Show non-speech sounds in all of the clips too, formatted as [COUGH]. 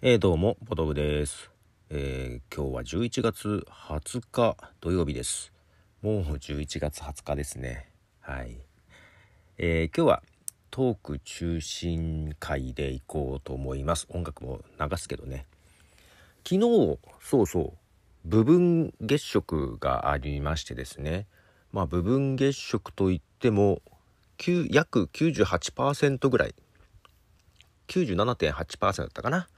えー、どうも、ポトフです、えー、今日は11月20日土曜日です。もう11月20日ですね。はい。えー、今日はトーク中心会で行こうと思います。音楽も流すけどね。昨日、そうそう、部分月食がありましてですね。まあ、部分月食といっても、約98%ぐらい、97.8%だったかな。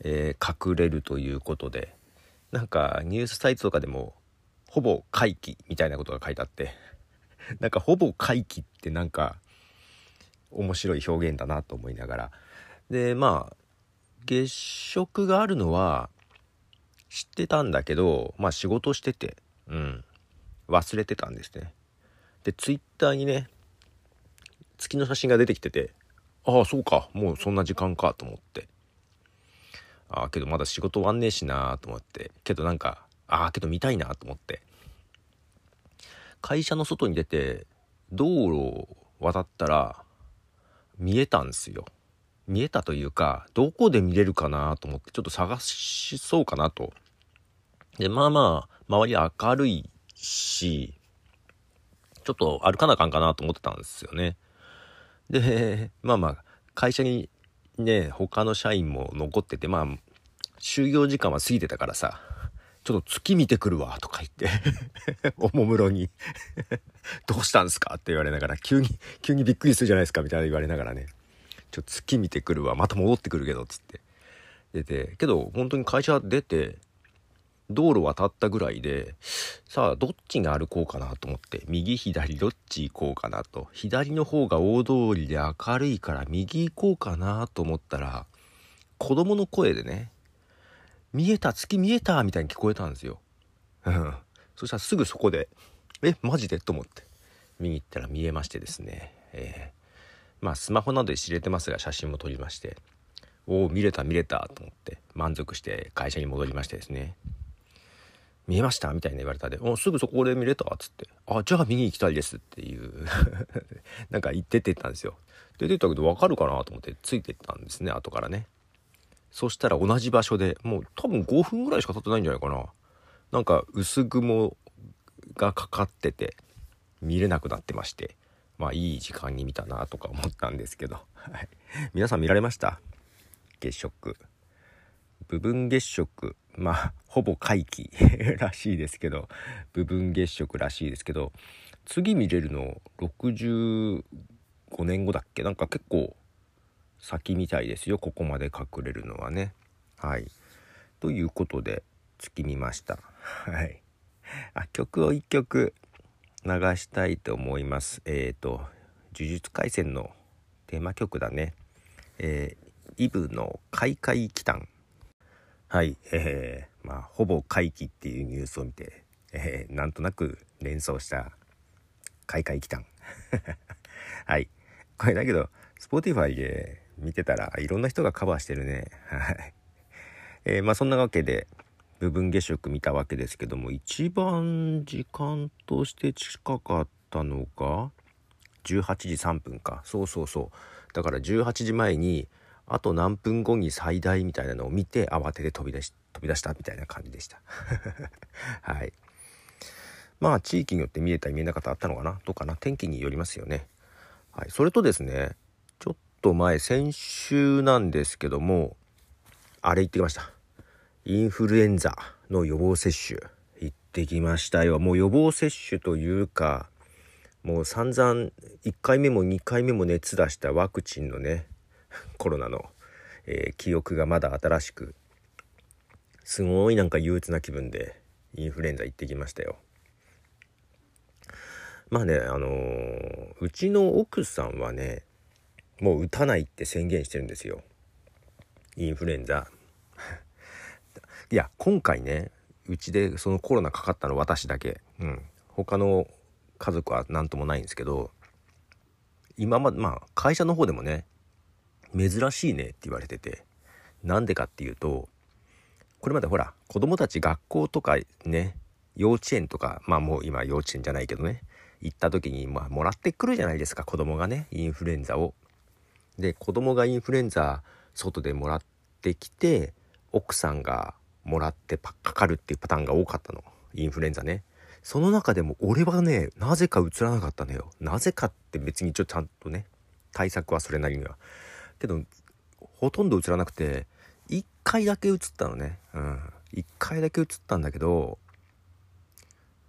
えー、隠れるということでなんかニュースサイトとかでもほぼ回帰みたいなことが書いてあって [LAUGHS] なんかほぼ回帰ってなんか面白い表現だなと思いながら。でまあ月食があるのは知ってたんだけどまあ仕事しててうん。忘れてたんですね。でツイッターにね月の写真が出てきててああそうかもうそんな時間かと思って。ああけどまだ仕事終わんねえしなと思って。けどなんかああけど見たいなと思って。会社の外に出て道路を渡ったら見えたんですよ。見えたというかどこで見れるかなと思ってちょっと探しそうかなと。でまあまあ周り明るいしちょっと歩かなあかんかなと思ってたんですよね。でまあまあ会社にね、他の社員も残ってて、まあ、就業時間は過ぎてたからさ、ちょっと月見てくるわ、とか言って [LAUGHS] おもむろに [LAUGHS] どうしたんすか？って言われながら、急に、急にびっくりするじゃないですか、みたいな言われながらね、ちょっと月見てくるわ、また戻ってくるけど、つって。出て、けど、本当に会社出て、道路渡ったぐらいでさあどっちに歩こうかなと思って右左どっち行こうかなと。左の方が大通りで明るいから右行こうかなと思ったら子供の声でね「見えた月見えた」みたいに聞こえたんですよ。そしたらすぐそこで「えマジで?」と思って見に行ったら見えましてですね、えー、まあスマホなどで知れてますが写真も撮りましておお見れた見れたと思って満足して会社に戻りましてですね。見えました？みたいな言われたで、おすぐそこで見れた？っつって、あ、じゃあ見に行きたいですっていう。[LAUGHS] なんか言ってってったんですよ。出てったけど分かるかなと思ってついてったんですね、後からね。そしたら同じ場所でもう多分5分ぐらいしか経ってないんじゃないかな。なんか薄雲がかかってて見れなくなってまして、まあいい時間に見たなとか思ったんですけど、皆さん見られました？月食。部分月食。まあほぼ皆既らしいですけど部分月食らしいですけど次見れるの65年後だっけ？なんか結構先みたいですよ。ここまで隠れるのはね。はい。ということで月見ました。はい。あ曲を1曲流したいと思います。えっ、ー、と呪術廻戦のテーマ曲だね。えー、イブの「開会祈祷」はい、えー、まあ、ほぼ回帰っていうニュースを見て、えー、なんとなく連想した開会期間。[LAUGHS] はい。これだけど、Spotify で見てたらいろんな人がカバーしてるね。はい。えー、まあそんなわけで、部分月食見たわけですけども、一番時間として近かったのが、18時3分か。そうそうそう。だから18時前に、あと何分後に最大みたいなのを見て慌てて飛び出し飛び出したみたいな感じでした。[LAUGHS] はい。まあ地域によって見えたり見えなかったあったのかな？どうかな？天気によりますよね。はい。それとですねちょっと前先週なんですけどもあれ行ってきました。インフルエンザの予防接種。行ってきましたよ。もう予防接種というかもう散々1回目も2回目も熱出したワクチンのね [LAUGHS] コロナの、えー、記憶がまだ新しくすごいなんか憂鬱な気分でインフルエンザ行ってきましたよ。まあねあのー、うちの奥さんはねもう打たないって宣言してるんですよインフルエンザ。[LAUGHS] いや今回ねうちでそのコロナかかったの私だけ、うん、他の家族は何ともないんですけど今までまあ会社の方でもね珍しいねって言われててなんでかっていうとこれまでほら子供たち学校とかね幼稚園とかまあもう今幼稚園じゃないけどね行った時にまあもらってくるじゃないですか子供がねインフルエンザを。で子供がインフルエンザ外でもらってきて奥さんがもらってかかるっていうパターンが多かったの。インフルエンザね。その中でも俺はねなぜかうつらなかったのよ。なぜかって別にちょっとちゃんとね対策はそれなりには。けどほとんどうつらなくて1回だけうつったのね。うん。1回だけうつったんだけど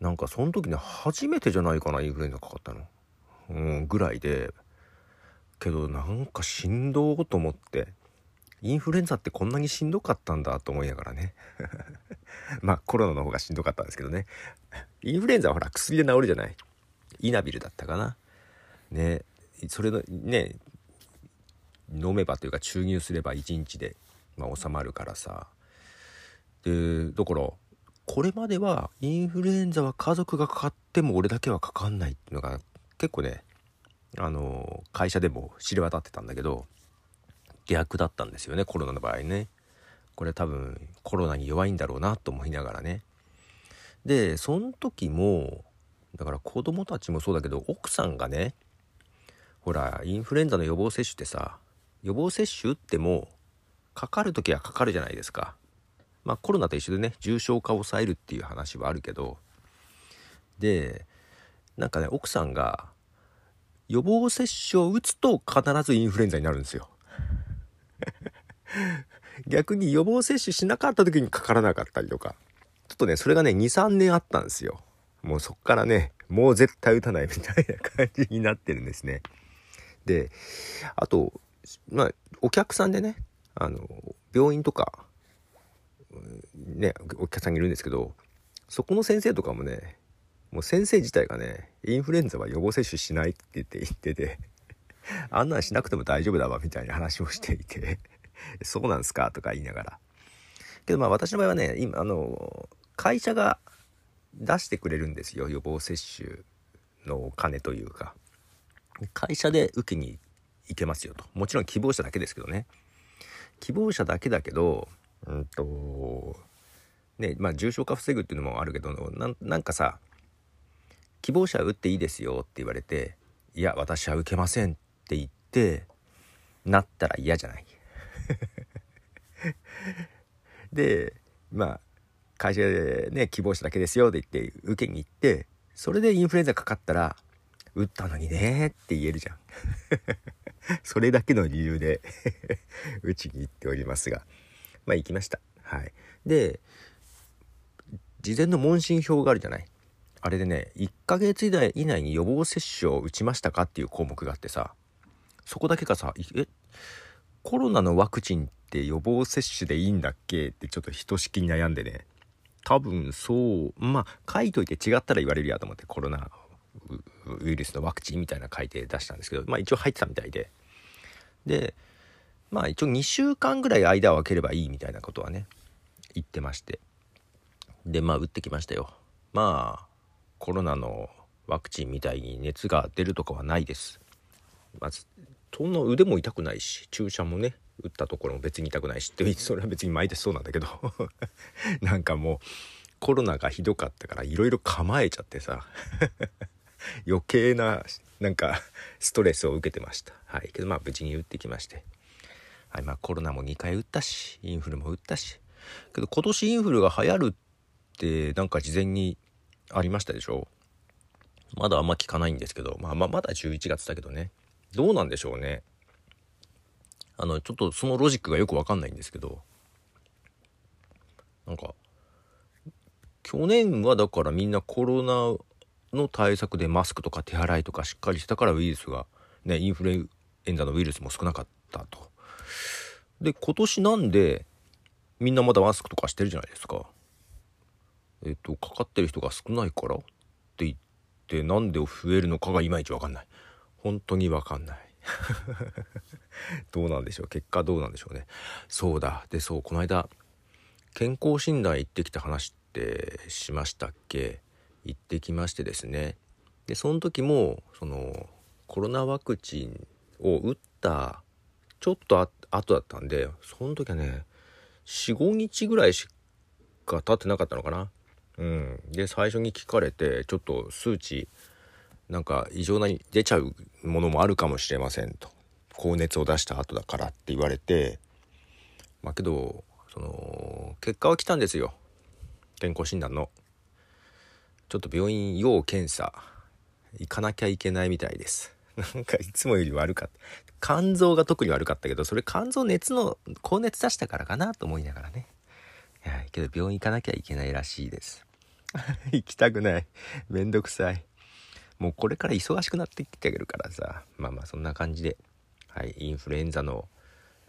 なんかその時ね初めてじゃないかなインフルエンザかかったの。うんぐらいで。けどなんかしんどーと思ってインフルエンザってこんなにしんどかったんだと思いながらね。[LAUGHS] まあコロナの方がしんどかったんですけどね。インフルエンザはほら薬で治るじゃない。イナビルだったかな。ね。それのね飲めばというか注入すれば1日で、まあ、収まるからさ。でだからこれまではインフルエンザは家族がかかっても俺だけはかかんないっていうのが結構ねあの会社でも知れ渡ってたんだけど逆だったんですよねコロナの場合ね。これ多分コロナに弱いんだろうなと思いながらね。でその時もだから子供たちもそうだけど奥さんがねほらインフルエンザの予防接種ってさ予防接種打ってもかかる時はかかるじゃないですか。まあコロナと一緒でね重症化を抑えるっていう話はあるけど。でなんかね奥さんが予防接種を打つと必ずインフルエンザになるんですよ。[LAUGHS] 逆に予防接種しなかった時にかからなかったりとか。ちょっとねそれがね23年あったんですよ。もうそっからねもう絶対打たないみたいな感じになってるんですね。であとまあお客さんでねあの病院とかねお客さんがいるんですけどそこの先生とかもねもう先生自体がねインフルエンザは予防接種しないって言って言っててあんなんしなくても大丈夫だわみたいな話をしていてそうなんすかとか言いながら。けどまあ私の場合はね、今、あの、会社が出してくれるんですよ。予防接種のお金というか。会社で受けに行いけますよと。もちろん希望者だけですけどね。希望者だけだけど、うんと、ね、まあ重症化防ぐっていうのもあるけど、なんかさ、希望者は打っていいですよって言われて、いや、私は受けませんって言って、なったら嫌じゃない。[LAUGHS] でまあ会社でね希望者だけですよって言って受けに行ってそれでインフルエンザかかったら打ったのにねって言えるじゃん [LAUGHS] それだけの理由で [LAUGHS] 打ちに行っておりますが。まあ行きました。はい。で事前の問診票があるじゃない？あれでね1ヶ月以内以内に予防接種を打ちましたかっていう項目があってさ。そこだけがさえコロナのワクチンって予防接種でいいんだっけ？ってちょっとひとしきに悩んでね。多分そうまあ書いといて違ったら言われるやと思ってコロナウイルスのワクチンみたいな書いて出したんですけどまあ一応入ってたみたいで。でまあ一応2週間ぐらい間を空ければいいみたいなことはね言ってまして。でまあ打ってきましたよ。まあコロナのワクチンみたいに熱が出るとかはないです。まずそんな腕も痛くないし注射もね打ったところも別に痛くないしって [LAUGHS] それは別に毎年そうなんだけど。[LAUGHS] なんかもうコロナがひどかったからいろいろ構えちゃってさ。[LAUGHS] 余計ななんかストレスを受けてました。はい。けどまあ無事に打ってきまして。はい。まあコロナも2回打ったしインフルも打ったし。けど今年インフルが流行るってなんか事前にありましたでしょ？まだあんま聞かないんですけど。まあまあまだ11月だけどね。どうなんでしょうね。あの、ちょっとそのロジックがよくわかんないんですけど、なんか、去年はだからみんなコロナの対策でマスクとか手洗いとかしっかりしたからウイルスが、ね、インフルエンザのウイルスも少なかったと。で、今年なんでみんなまだマスクとかしてるじゃないですか。えっと、かかってる人が少ないからって言ってなんで増えるのかがいまいちわかんない。本当にわかんない [LAUGHS] どうなんでしょう結果どうなんでしょうねそうだでそうこの間健康診断行ってきた話ってしましたっけ？行ってきましてですね。でその時もそのコロナワクチンを打ったちょっとあ後だったんでその時はね45日ぐらいしか経ってなかったのかな。うん。で最初に聞かれてちょっと数値なんか異常なに出ちゃうものもあるかもしれませんと。高熱を出した後だからって言われてまあけどその結果は来たんですよ。健康診断の。ちょっと病院要検査行かなきゃいけないみたいです。[LAUGHS] なんかいつもより悪かった。肝臓が特に悪かったけどそれ肝臓熱の高熱出したからかなと思いながらね。いやけど病院行かなきゃいけないらしいです。[LAUGHS] 行きたくない。めんどくさい。もうこれから忙しくなってきてあげるからさ。まあまあそんな感じで。はいインフルエンザの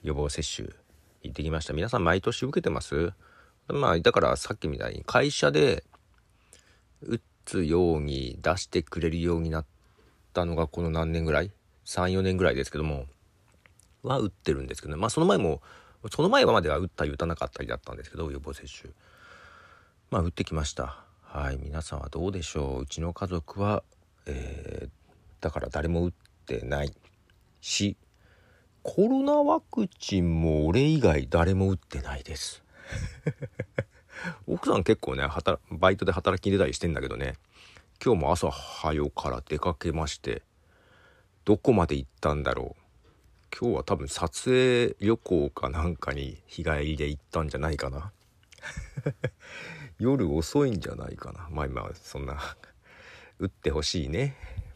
予防接種行ってきました。皆さん毎年受けてます？まあだからさっきみたいに会社で打つように出してくれるようになったのがこの何年ぐらい？34年ぐらいですけどもは打ってるんですけど、ね、まあその前もその前までは打ったり打たなかったりだったんですけど予防接種。まあ打ってきました。はい。皆さんはどうでしょう？うちの家族は、えー、だから誰も打ってないしコロナワクチンも俺以外誰も打ってないです。奥さん結構ねバイトで働きに出たりしてんだけどね今日も朝早から出かけましてどこまで行ったんだろう。今日は多分撮影旅行かなんかに日帰りで行ったんじゃないかな。[LAUGHS] 夜遅いんじゃないかな。まあ今そんな打ってほしいね。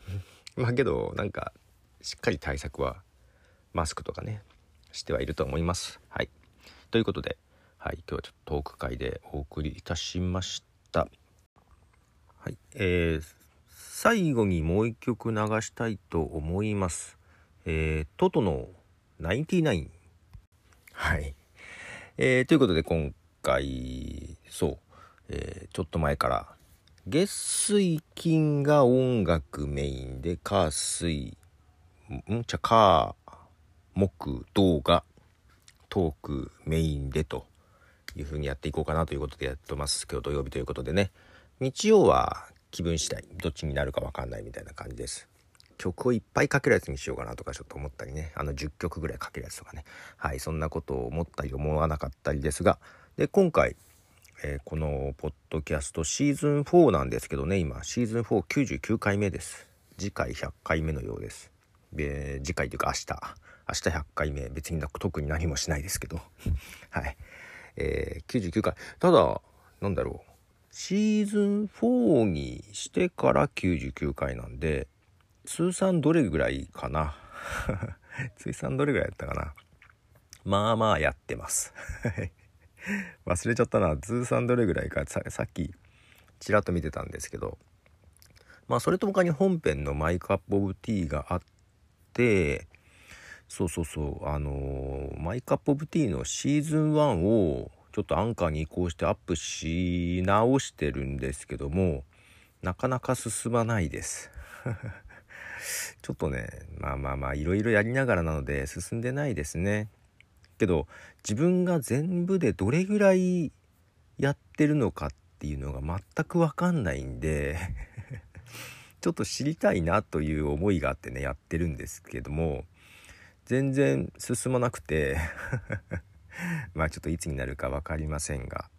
[LAUGHS] まあけどなんかしっかり対策はマスクとかねしてはいると思います。はい。ということではい、今日はちょっとトーク会でお送りいたしました。はい、えー、最後にもう一曲流したいと思います。えー、トトの99。はい。えー、ということで今回、そう、えー、ちょっと前から、月水金が音楽メインで、火水、ん？じゃ、火、木、動画、トークメインでという風にやっていこうかなということでやってます。今日土曜日ということでね。日曜は気分次第、どっちになるかわかんないみたいな感じです。曲をいっぱいかけるやつにしようかなとかちょっと思ったりね。あの10曲ぐらいかけるやつとかね。はい、そんなことを思ったり思わなかったりですが、で、今回、えー、このポッドキャストシーズン4なんですけどね、今、シーズン499回目です。次回100回目のようです。で、次回というか明日、明日100回目、別に特に何もしないですけど、[LAUGHS] はい。えー、99回。ただ、なんだろう。シーズン4にしてから99回なんで、通算どれぐらいかな [LAUGHS] 通算どれぐらいやったかなまあまあやってます。[LAUGHS] 忘れちゃったな。通算どれぐらいかささっきちらっと見てたんですけど、まあそれと他に本編のマイクアップオブティーがあって、そうそうそう。あのー、マイカップオブティーのシーズン1をちょっとアンカーに移行してアップし直してるんですけどもなかなか進まないです。[LAUGHS] ちょっとねまあまあまあいろいろやりながらなので進んでないですね。けど自分が全部でどれぐらいやってるのかっていうのが全く分かんないんで [LAUGHS] ちょっと知りたいなという思いがあってねやってるんですけども全然進まなくて。[LAUGHS] まあちょっといつになるか分かりませんが。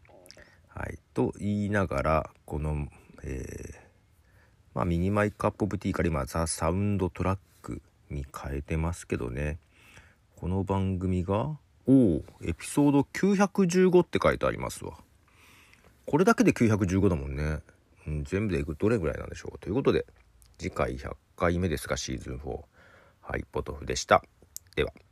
はい。と言いながらこの、えー、まあ、ミニマイクアップオブティーから今ザ・サウンドトラックに変えてますけどね。この番組がおおエピソード915って書いてありますわ。これだけで915だもんね、うん、全部でいくどれぐらいなんでしょう。ということで次回100回目ですがシーズン4はいポトフでした。では。